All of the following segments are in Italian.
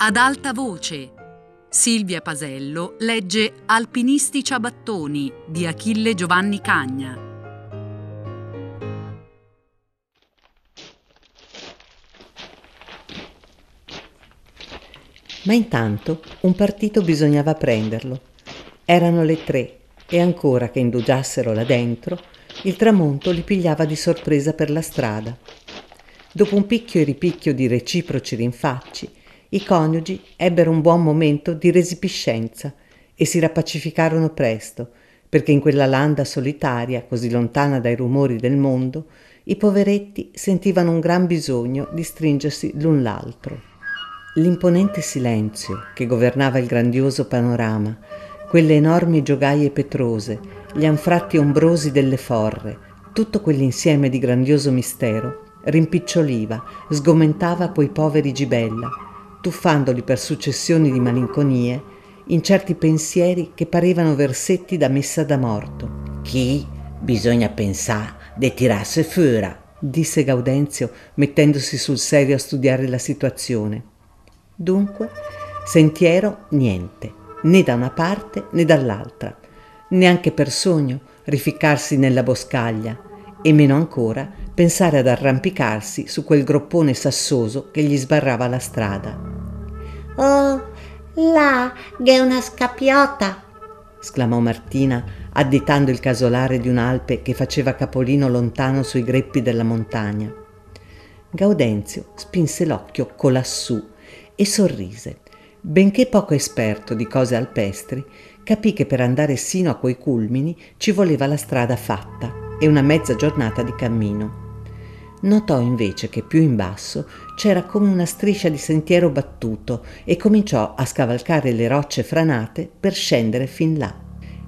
Ad alta voce. Silvia Pasello legge Alpinisti ciabattoni di Achille Giovanni Cagna. Ma intanto un partito bisognava prenderlo. Erano le tre e ancora che indugiassero là dentro, il tramonto li pigliava di sorpresa per la strada. Dopo un picchio e ripicchio di reciproci rinfacci, i coniugi ebbero un buon momento di resipiscenza e si rappacificarono presto, perché in quella landa solitaria, così lontana dai rumori del mondo, i poveretti sentivano un gran bisogno di stringersi l'un l'altro. L'imponente silenzio che governava il grandioso panorama, quelle enormi giogaie petrose, gli anfratti ombrosi delle forre, tutto quell'insieme di grandioso mistero, rimpiccioliva, sgomentava quei poveri gibella, tuffandoli per successioni di malinconie in certi pensieri che parevano versetti da messa da morto. Chi bisogna pensare de tirasse fuori, disse Gaudenzio mettendosi sul serio a studiare la situazione. Dunque, sentiero niente, né da una parte né dall'altra, neanche per sogno rificcarsi nella boscaglia e meno ancora pensare ad arrampicarsi su quel groppone sassoso che gli sbarrava la strada. Oh, là, che è una scappiota! esclamò Martina, additando il casolare di un'alpe che faceva capolino lontano sui greppi della montagna. Gaudenzio spinse l'occhio colassù e sorrise. Benché poco esperto di cose alpestri, capì che per andare sino a quei culmini ci voleva la strada fatta e una mezza giornata di cammino. Notò invece che più in basso c'era come una striscia di sentiero battuto e cominciò a scavalcare le rocce franate per scendere fin là.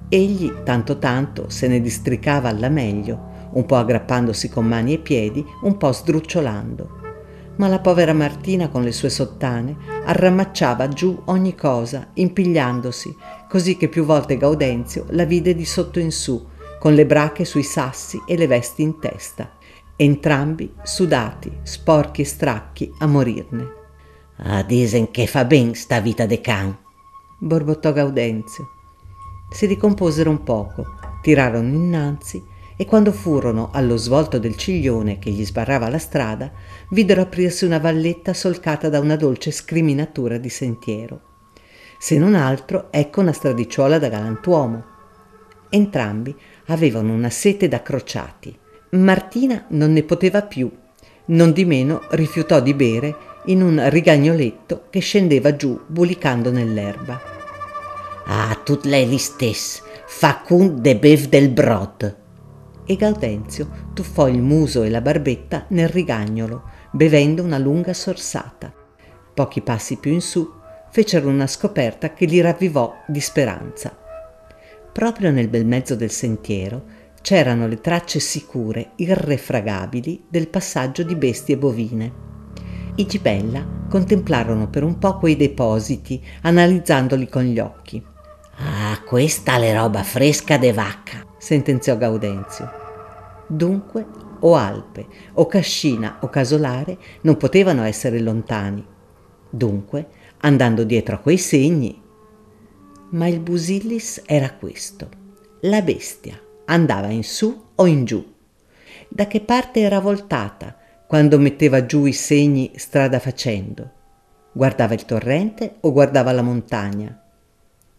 Egli tanto tanto se ne districava alla meglio, un po' aggrappandosi con mani e piedi, un po' sdrucciolando ma la povera Martina con le sue sottane arramacciava giù ogni cosa, impigliandosi, così che più volte Gaudenzio la vide di sotto in su, con le brache sui sassi e le vesti in testa, entrambi sudati, sporchi e stracchi a morirne. Ah, disen che fa ben sta vita de can, borbottò Gaudenzio. Si ricomposero un poco, tirarono innanzi e quando furono allo svolto del ciglione che gli sbarrava la strada, videro aprirsi una valletta solcata da una dolce scriminatura di sentiero. Se non altro, ecco una stradicciuola da galantuomo. Entrambi avevano una sete da crociati. Martina non ne poteva più, non di meno rifiutò di bere in un rigagnoletto che scendeva giù bulicando nell'erba. Ah, tut lei li stess, facun de bev del brod, e Gaudenzio tuffò il muso e la barbetta nel rigagnolo, bevendo una lunga sorsata. Pochi passi più in su fecero una scoperta che li ravvivò di speranza. Proprio nel bel mezzo del sentiero c'erano le tracce sicure, irrefragabili, del passaggio di bestie bovine. I Gibella contemplarono per un po' quei depositi, analizzandoli con gli occhi. Ah, questa è roba fresca de vacca, sentenziò Gaudenzio. Dunque, o Alpe, o Cascina, o Casolare non potevano essere lontani. Dunque, andando dietro a quei segni. Ma il Busillis era questo. La bestia andava in su o in giù. Da che parte era voltata quando metteva giù i segni strada facendo? Guardava il torrente o guardava la montagna?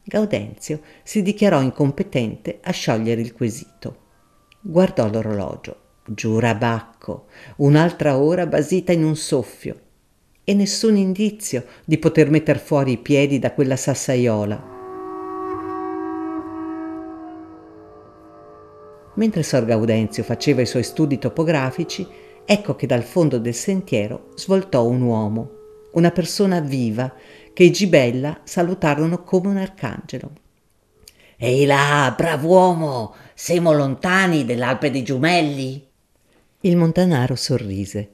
Gaudenzio si dichiarò incompetente a sciogliere il quesito. Guardò l'orologio. Giura Bacco, un'altra ora basita in un soffio. E nessun indizio di poter metter fuori i piedi da quella sassaiola. Mentre Sor Gaudenzio faceva i suoi studi topografici, ecco che dal fondo del sentiero svoltò un uomo, una persona viva, che i Gibella salutarono come un arcangelo. Ehi là, bravo uomo, siamo lontani dell'Alpe dei Giumelli? Il montanaro sorrise.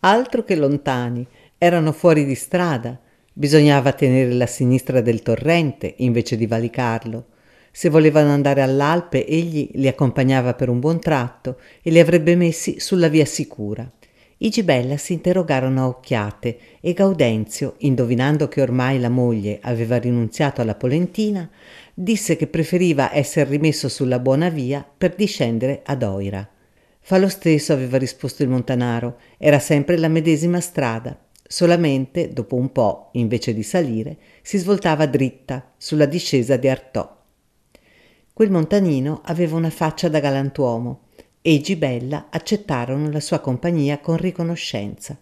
Altro che lontani, erano fuori di strada. Bisognava tenere la sinistra del torrente invece di valicarlo. Se volevano andare all'Alpe, egli li accompagnava per un buon tratto e li avrebbe messi sulla via sicura. I Gibella si interrogarono a occhiate e Gaudenzio, indovinando che ormai la moglie aveva rinunziato alla polentina, disse che preferiva essere rimesso sulla buona via per discendere ad Oira. Fa lo stesso, aveva risposto il montanaro, era sempre la medesima strada, solamente, dopo un po', invece di salire, si svoltava dritta sulla discesa di Artò. Quel montanino aveva una faccia da galantuomo e i Gibella accettarono la sua compagnia con riconoscenza.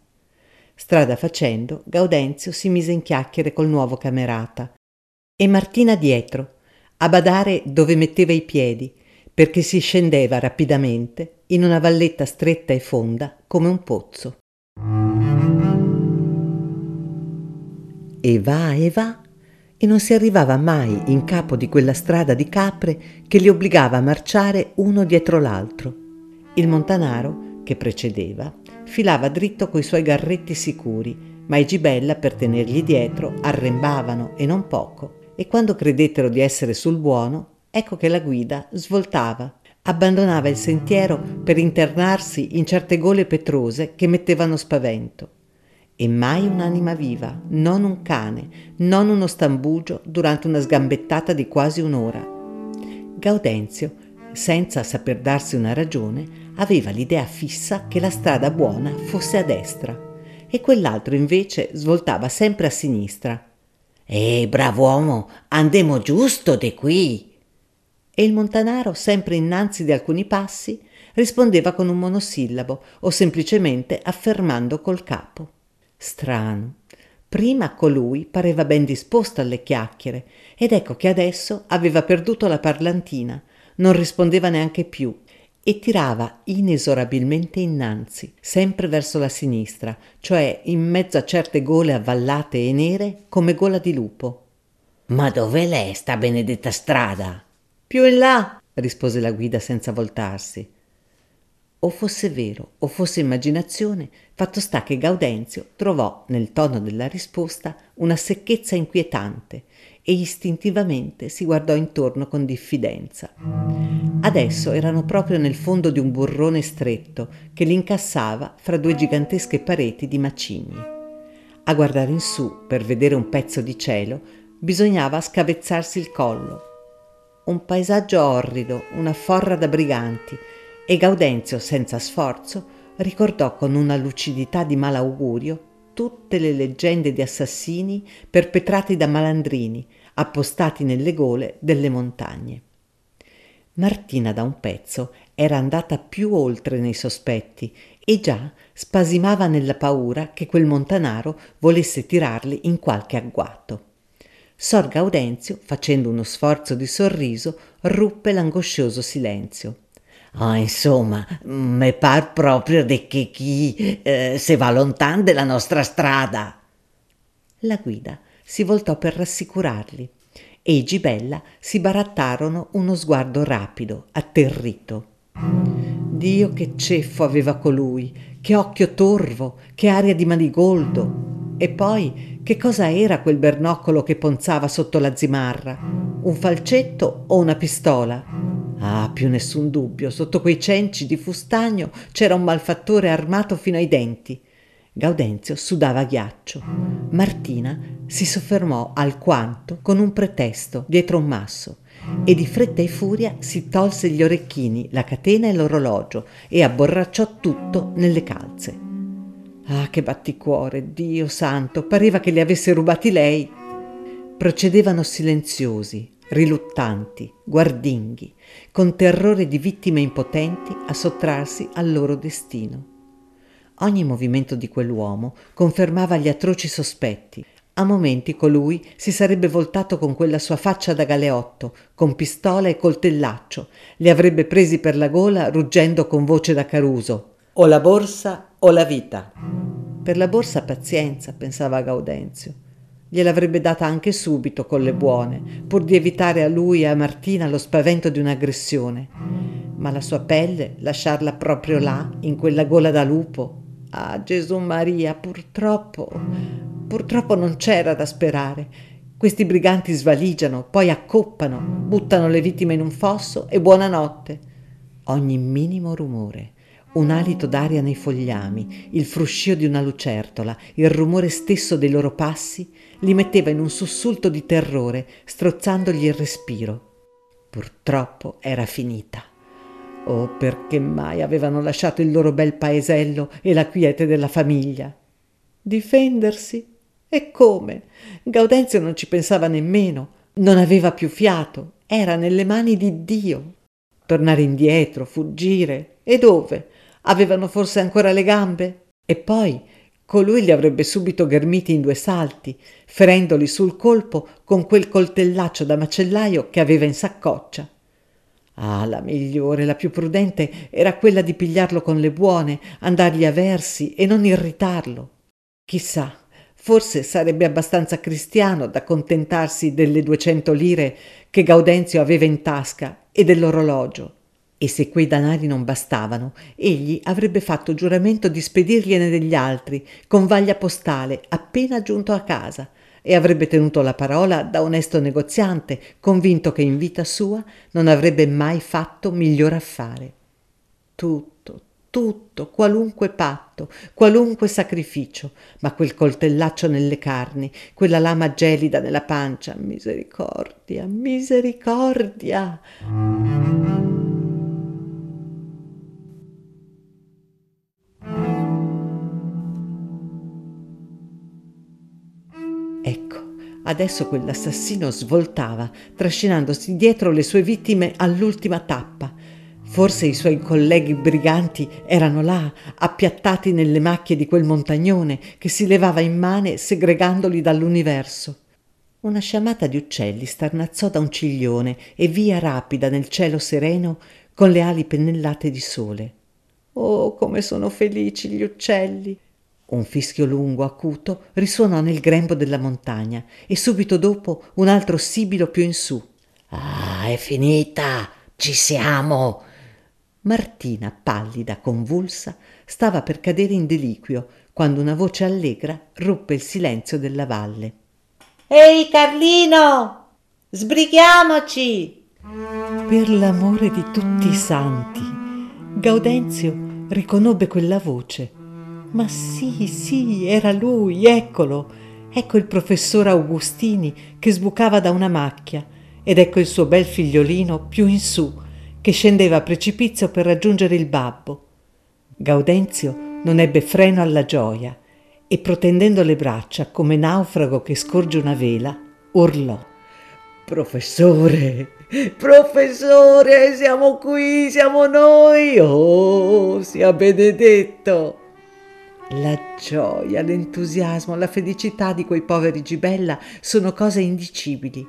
Strada facendo, Gaudenzio si mise in chiacchiere col nuovo camerata e Martina dietro, a badare dove metteva i piedi, perché si scendeva rapidamente in una valletta stretta e fonda come un pozzo. E va e va e non si arrivava mai in capo di quella strada di capre che li obbligava a marciare uno dietro l'altro. Il montanaro, che precedeva, filava dritto coi suoi garretti sicuri, ma i gibella per tenergli dietro arrembavano e non poco, e quando credettero di essere sul buono, ecco che la guida svoltava, abbandonava il sentiero per internarsi in certe gole petrose che mettevano spavento e mai un'anima viva, non un cane, non uno stambugio durante una sgambettata di quasi un'ora. Gaudenzio, senza saper darsi una ragione, aveva l'idea fissa che la strada buona fosse a destra e quell'altro invece svoltava sempre a sinistra. Eh, bravo uomo, andiamo giusto di qui. E il montanaro, sempre innanzi di alcuni passi, rispondeva con un monosillabo o semplicemente affermando col capo. Strano. Prima colui pareva ben disposto alle chiacchiere ed ecco che adesso aveva perduto la parlantina, non rispondeva neanche più e tirava inesorabilmente innanzi, sempre verso la sinistra, cioè in mezzo a certe gole avvallate e nere come gola di lupo. Ma dove l'è sta benedetta strada? Più in là, rispose la guida senza voltarsi. O fosse vero o fosse immaginazione, fatto sta che Gaudenzio trovò nel tono della risposta una secchezza inquietante e istintivamente si guardò intorno con diffidenza. Adesso erano proprio nel fondo di un burrone stretto che li incassava fra due gigantesche pareti di macigni. A guardare in su per vedere un pezzo di cielo bisognava scavezzarsi il collo. Un paesaggio orrido, una forra da briganti, e Gaudenzio, senza sforzo, ricordò con una lucidità di malaugurio tutte le leggende di assassini perpetrati da malandrini appostati nelle gole delle montagne. Martina da un pezzo era andata più oltre nei sospetti e già spasimava nella paura che quel montanaro volesse tirarli in qualche agguato. Sor Gaudenzio, facendo uno sforzo di sorriso, ruppe l'angoscioso silenzio. Oh, insomma, mi par proprio di che chi eh, se va lontano della nostra strada. La guida si voltò per rassicurarli e i Gibella si barattarono uno sguardo rapido, atterrito. Dio che ceffo aveva colui, che occhio torvo, che aria di manigoldo. E poi che cosa era quel bernoccolo che ponzava sotto la zimarra? Un falcetto o una pistola? Ah, più nessun dubbio, sotto quei cenci di fustagno c'era un malfattore armato fino ai denti. Gaudenzio sudava ghiaccio. Martina si soffermò alquanto con un pretesto dietro un masso e di fretta e furia si tolse gli orecchini, la catena e l'orologio e abborracciò tutto nelle calze. Ah, che batticuore, Dio santo, pareva che li avesse rubati lei. Procedevano silenziosi, riluttanti, guardinghi, con terrore di vittime impotenti a sottrarsi al loro destino. Ogni movimento di quell'uomo confermava gli atroci sospetti. A momenti colui si sarebbe voltato con quella sua faccia da galeotto, con pistola e coltellaccio, li avrebbe presi per la gola ruggendo con voce da Caruso. O la borsa o la vita. Per la borsa pazienza, pensava Gaudenzio gliel'avrebbe data anche subito con le buone, pur di evitare a lui e a Martina lo spavento di un'aggressione. Ma la sua pelle, lasciarla proprio là, in quella gola da lupo. Ah, Gesù Maria, purtroppo, purtroppo non c'era da sperare. Questi briganti svaligiano, poi accoppano, buttano le vittime in un fosso e buonanotte. Ogni minimo rumore, Un alito d'aria nei fogliami, il fruscio di una lucertola, il rumore stesso dei loro passi li metteva in un sussulto di terrore, strozzandogli il respiro. Purtroppo era finita. Oh, perché mai avevano lasciato il loro bel paesello e la quiete della famiglia? Difendersi? E come? Gaudenzio non ci pensava nemmeno, non aveva più fiato, era nelle mani di Dio. Tornare indietro, fuggire. E dove? Avevano forse ancora le gambe? E poi colui li avrebbe subito ghermiti in due salti, ferendoli sul colpo con quel coltellaccio da macellaio che aveva in saccoccia. Ah, la migliore, la più prudente era quella di pigliarlo con le buone, andargli a versi e non irritarlo. Chissà, forse sarebbe abbastanza cristiano da contentarsi delle duecento lire che Gaudenzio aveva in tasca e dell'orologio. E se quei danari non bastavano, egli avrebbe fatto giuramento di spedirgliene degli altri con vaglia postale appena giunto a casa e avrebbe tenuto la parola da onesto negoziante, convinto che in vita sua non avrebbe mai fatto miglior affare. Tutto, tutto, qualunque patto, qualunque sacrificio, ma quel coltellaccio nelle carni, quella lama gelida nella pancia, misericordia, misericordia. Adesso quell'assassino svoltava, trascinandosi dietro le sue vittime all'ultima tappa. Forse i suoi colleghi briganti erano là, appiattati nelle macchie di quel montagnone che si levava immane segregandoli dall'universo. Una sciamata di uccelli starnazzò da un ciglione e via rapida nel cielo sereno con le ali pennellate di sole. Oh, come sono felici gli uccelli! Un fischio lungo, acuto, risuonò nel grembo della montagna e subito dopo un altro sibilo più in su. Ah, è finita! Ci siamo! Martina, pallida, convulsa, stava per cadere in deliquio quando una voce allegra ruppe il silenzio della valle. Ehi Carlino! Sbrighiamoci! Per l'amore di tutti i santi! Gaudenzio riconobbe quella voce ma sì, sì, era lui, eccolo. Ecco il professor Augustini che sbucava da una macchia ed ecco il suo bel figliolino più in su che scendeva a precipizio per raggiungere il babbo. Gaudenzio non ebbe freno alla gioia e protendendo le braccia come naufrago che scorge una vela, urlò. Professore, professore, siamo qui, siamo noi. Oh, sia benedetto. La gioia, l'entusiasmo, la felicità di quei poveri Gibella sono cose indicibili.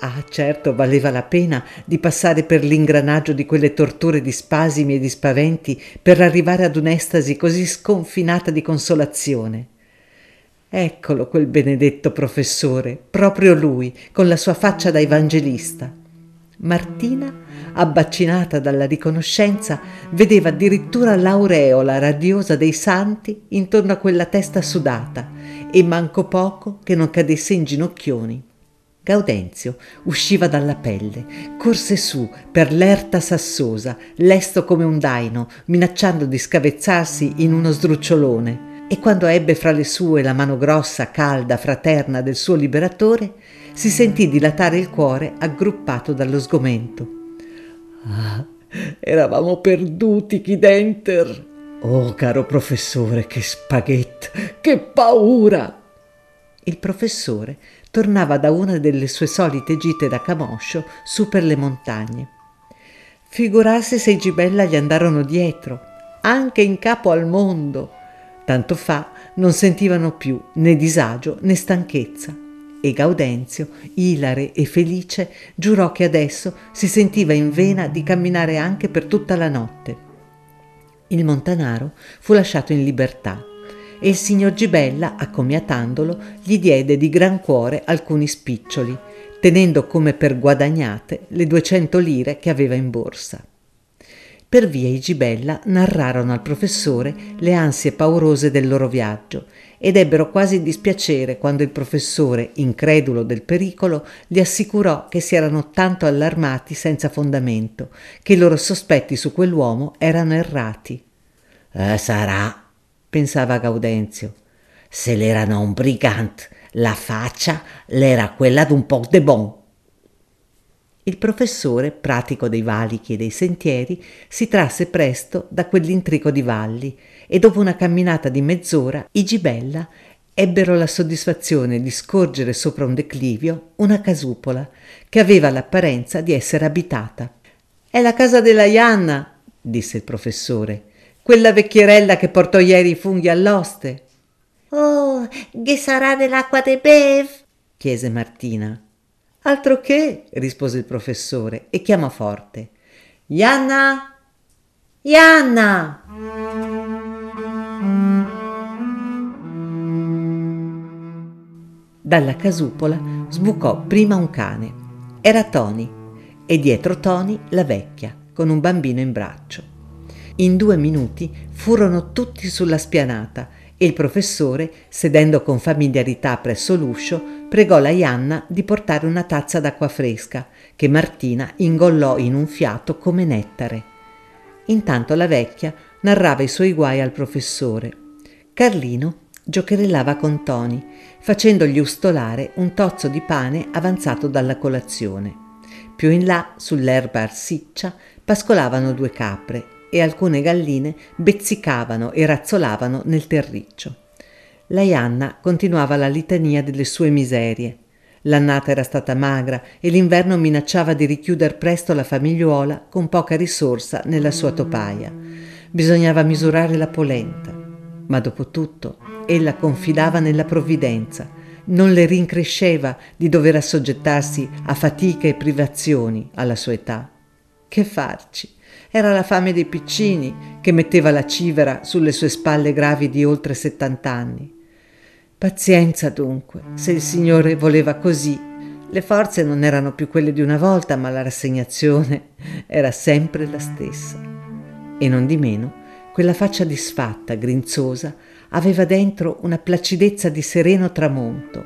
Ah, certo, valeva la pena di passare per l'ingranaggio di quelle torture di spasimi e di spaventi per arrivare ad un'estasi così sconfinata di consolazione. Eccolo quel benedetto professore, proprio lui, con la sua faccia da evangelista. Martina abbaccinata dalla riconoscenza, vedeva addirittura l'aureola radiosa dei santi intorno a quella testa sudata e manco poco che non cadesse in ginocchioni. Gaudenzio usciva dalla pelle, corse su per l'erta sassosa, lesto come un daino, minacciando di scavezzarsi in uno sdrucciolone, e quando ebbe fra le sue la mano grossa, calda, fraterna del suo liberatore, si sentì dilatare il cuore aggruppato dallo sgomento. Ah, eravamo perduti chi denter. Oh, caro professore, che spaghetto, che paura! Il professore tornava da una delle sue solite gite da camoscio su per le montagne. Figurarsi se i Gibella gli andarono dietro, anche in capo al mondo. Tanto fa non sentivano più né disagio né stanchezza e Gaudenzio, ilare e felice, giurò che adesso si sentiva in vena di camminare anche per tutta la notte. Il montanaro fu lasciato in libertà e il signor Gibella, accomiatandolo, gli diede di gran cuore alcuni spiccioli, tenendo come per guadagnate le duecento lire che aveva in borsa. Per via i Gibella narrarono al professore le ansie paurose del loro viaggio ed ebbero quasi dispiacere quando il professore, incredulo del pericolo, gli assicurò che si erano tanto allarmati senza fondamento, che i loro sospetti su quell'uomo erano errati. Eh, sarà, pensava Gaudenzio. Se l'erano un brigante, la faccia l'era quella d'un po' de bon. Il professore, pratico dei valichi e dei sentieri, si trasse presto da quell'intrico di valli e dopo una camminata di mezz'ora i Gibella ebbero la soddisfazione di scorgere sopra un declivio una casupola che aveva l'apparenza di essere abitata. È la casa della Ianna, disse il professore, quella vecchierella che portò ieri i funghi all'oste. Oh, che sarà dell'acqua de bev? chiese Martina. Altro che, rispose il professore e chiamò forte. Ianna! Ianna! Dalla casupola sbucò prima un cane. Era Tony e dietro Tony la vecchia con un bambino in braccio. In due minuti furono tutti sulla spianata e il professore, sedendo con familiarità presso l'uscio, pregò la Ianna di portare una tazza d'acqua fresca, che Martina ingollò in un fiato come nettare. Intanto la vecchia narrava i suoi guai al professore. Carlino giocherellava con Toni, facendogli ustolare un tozzo di pane avanzato dalla colazione. Più in là, sull'erba arsiccia, pascolavano due capre e alcune galline bezzicavano e razzolavano nel terriccio. La Ianna continuava la litania delle sue miserie. L'annata era stata magra e l'inverno minacciava di richiuder presto la famigliuola con poca risorsa nella sua topaia. Bisognava misurare la polenta. Ma dopo tutto ella confidava nella provvidenza, non le rincresceva di dover assoggettarsi a fatiche e privazioni alla sua età. Che farci? Era la fame dei piccini che metteva la civera sulle sue spalle gravi di oltre settant'anni. Pazienza dunque, se il Signore voleva così. Le forze non erano più quelle di una volta, ma la rassegnazione era sempre la stessa. E non di meno, quella faccia disfatta, grinzosa, aveva dentro una placidezza di sereno tramonto.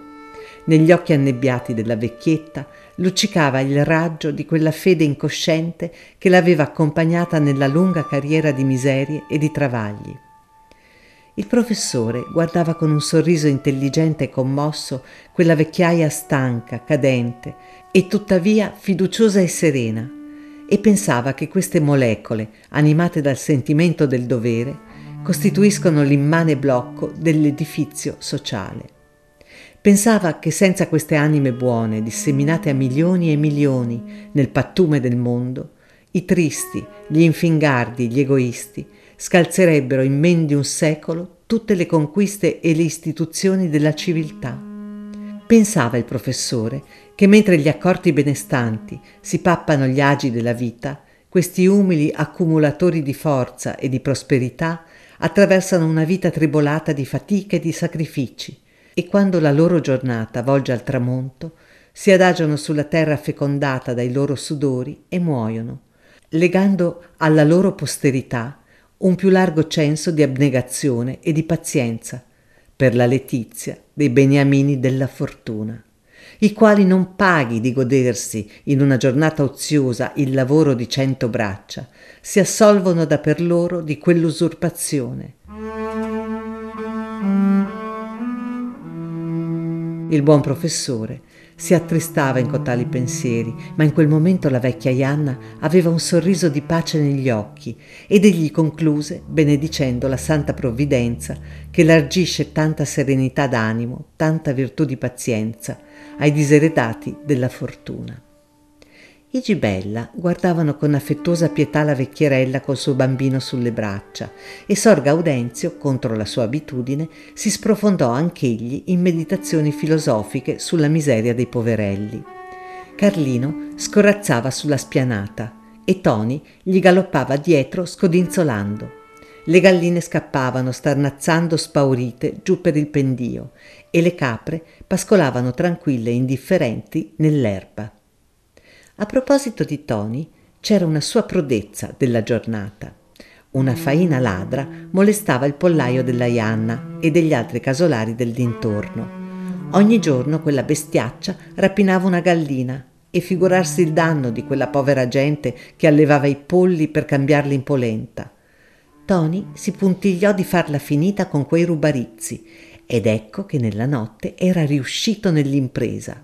Negli occhi annebbiati della vecchietta luccicava il raggio di quella fede incosciente che l'aveva accompagnata nella lunga carriera di miserie e di travagli. Il professore guardava con un sorriso intelligente e commosso quella vecchiaia stanca, cadente e tuttavia fiduciosa e serena, e pensava che queste molecole, animate dal sentimento del dovere, costituiscono l'immane blocco dell'edifizio sociale. Pensava che senza queste anime buone, disseminate a milioni e milioni nel pattume del mondo, i tristi, gli infingardi, gli egoisti, scalzerebbero in men di un secolo tutte le conquiste e le istituzioni della civiltà. Pensava il professore che mentre gli accorti benestanti si pappano gli agi della vita, questi umili accumulatori di forza e di prosperità attraversano una vita tribolata di fatiche e di sacrifici, e quando la loro giornata volge al tramonto, si adagiano sulla terra fecondata dai loro sudori e muoiono, legando alla loro posterità un più largo censo di abnegazione e di pazienza per la letizia dei beniamini della fortuna, i quali non paghi di godersi in una giornata oziosa il lavoro di cento braccia, si assolvono da per loro di quell'usurpazione. Il buon professore si attristava in cotali pensieri, ma in quel momento la vecchia Ianna aveva un sorriso di pace negli occhi ed egli concluse benedicendo la santa provvidenza che largisce tanta serenità d'animo, tanta virtù di pazienza ai diseredati della fortuna. I Gibella guardavano con affettuosa pietà la vecchierella col suo bambino sulle braccia e Sor Gaudenzio, contro la sua abitudine, si sprofondò anch'egli in meditazioni filosofiche sulla miseria dei poverelli. Carlino scorazzava sulla spianata e Toni gli galoppava dietro scodinzolando. Le galline scappavano starnazzando spaurite giù per il pendio e le capre pascolavano tranquille e indifferenti nell'erba. A proposito di Tony, c'era una sua prodezza della giornata. Una faina ladra molestava il pollaio della Ianna e degli altri casolari del dintorno. Ogni giorno quella bestiaccia rapinava una gallina e figurarsi il danno di quella povera gente che allevava i polli per cambiarli in polenta. Tony si puntigliò di farla finita con quei rubarizzi ed ecco che nella notte era riuscito nell'impresa.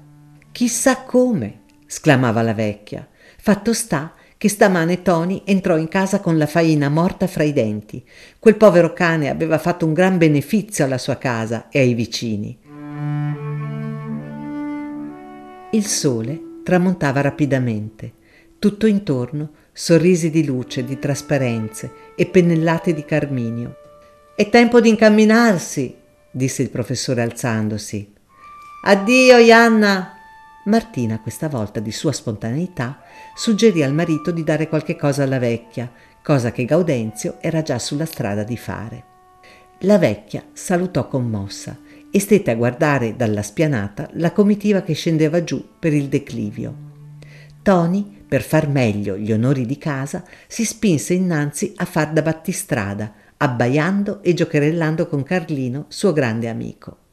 Chissà come, sclamava la vecchia. Fatto sta che stamane Tony entrò in casa con la faina morta fra i denti. Quel povero cane aveva fatto un gran beneficio alla sua casa e ai vicini. Il sole tramontava rapidamente. Tutto intorno sorrisi di luce, di trasparenze e pennellate di carminio. È tempo di incamminarsi, disse il professore alzandosi. Addio, Ianna! Martina, questa volta di sua spontaneità, suggerì al marito di dare qualche cosa alla vecchia, cosa che Gaudenzio era già sulla strada di fare. La vecchia salutò commossa e stette a guardare dalla spianata la comitiva che scendeva giù per il declivio. Tony, per far meglio gli onori di casa, si spinse innanzi a far da battistrada, abbaiando e giocherellando con Carlino, suo grande amico.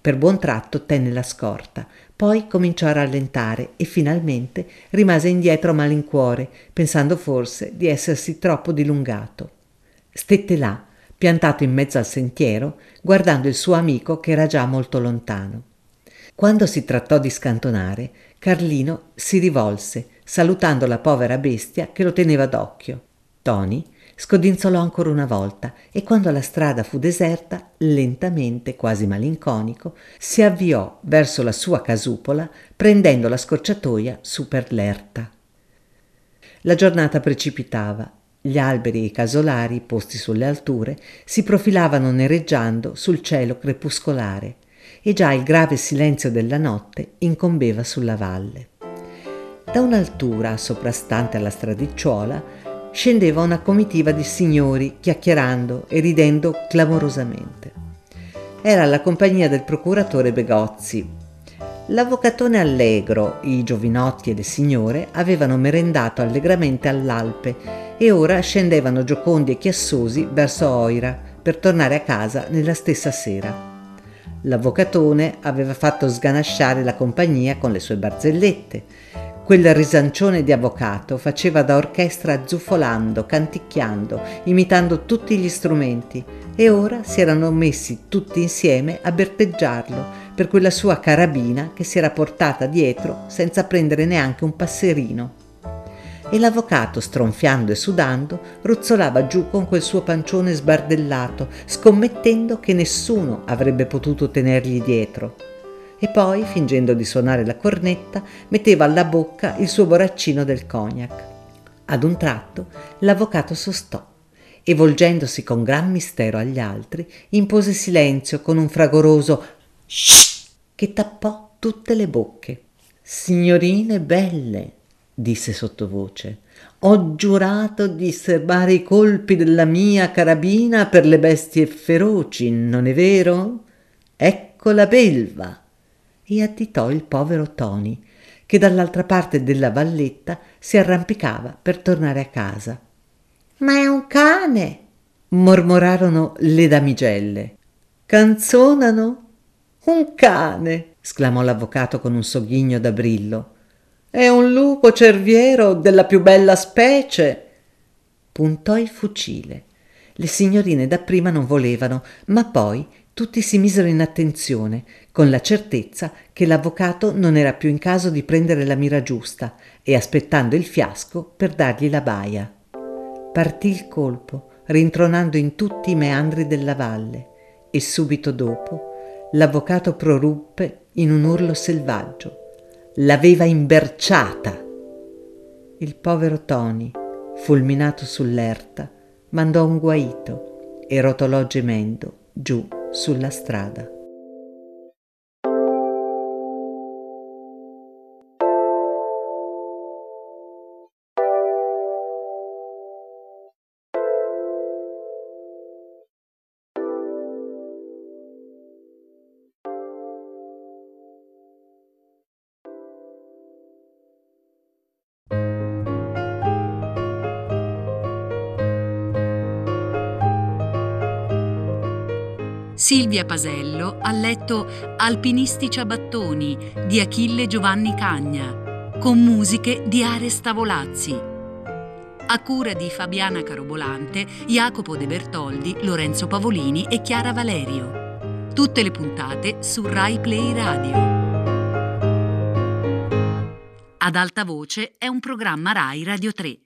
Per buon tratto tenne la scorta, poi cominciò a rallentare e finalmente rimase indietro a malincuore, pensando forse di essersi troppo dilungato. Stette là, piantato in mezzo al sentiero, guardando il suo amico che era già molto lontano. Quando si trattò di scantonare, Carlino si rivolse, salutando la povera bestia che lo teneva d'occhio. Tony scodinzolò ancora una volta e quando la strada fu deserta, lentamente, quasi malinconico, si avviò verso la sua casupola prendendo la scorciatoia su per l'erta. La giornata precipitava. Gli alberi e i casolari, posti sulle alture, si profilavano nereggiando sul cielo crepuscolare e già il grave silenzio della notte incombeva sulla valle. Da un'altura soprastante alla stradicciuola scendeva una comitiva di signori chiacchierando e ridendo clamorosamente. Era la compagnia del procuratore Begozzi. L'avvocatone allegro, i giovinotti e le signore avevano merendato allegramente all'Alpe e ora scendevano giocondi e chiassosi verso Oira per tornare a casa nella stessa sera. L'avvocatone aveva fatto sganasciare la compagnia con le sue barzellette Quel risancione di avvocato faceva da orchestra zuffolando, canticchiando, imitando tutti gli strumenti e ora si erano messi tutti insieme a berteggiarlo per quella sua carabina che si era portata dietro senza prendere neanche un passerino. E l'avvocato, stronfiando e sudando, ruzzolava giù con quel suo pancione sbardellato, scommettendo che nessuno avrebbe potuto tenergli dietro e poi, fingendo di suonare la cornetta, metteva alla bocca il suo boraccino del cognac. Ad un tratto l'avvocato sostò e, volgendosi con gran mistero agli altri, impose silenzio con un fragoroso shh che tappò tutte le bocche. Signorine belle, disse sottovoce, ho giurato di serbare i colpi della mia carabina per le bestie feroci, non è vero? Ecco la belva e additò il povero Tony, che dall'altra parte della valletta si arrampicava per tornare a casa. Ma è un cane! mormorarono le damigelle. Canzonano? Un cane! sclamò l'avvocato con un sogghigno da brillo. È un lupo cerviero della più bella specie. Puntò il fucile. Le signorine dapprima non volevano, ma poi tutti si misero in attenzione, con la certezza che l'avvocato non era più in caso di prendere la mira giusta e aspettando il fiasco per dargli la baia. Partì il colpo, rintronando in tutti i meandri della valle, e subito dopo l'avvocato proruppe in un urlo selvaggio. L'aveva imberciata. Il povero Tony, fulminato sull'erta, mandò un guaito e rotolò gemendo giù sulla strada. Silvia Pasello ha letto Alpinisti ciabattoni di Achille Giovanni Cagna, con musiche di Are Stavolazzi. a cura di Fabiana Carobolante, Jacopo De Bertoldi, Lorenzo Pavolini e Chiara Valerio. Tutte le puntate su Rai Play Radio. Ad alta voce è un programma Rai Radio 3.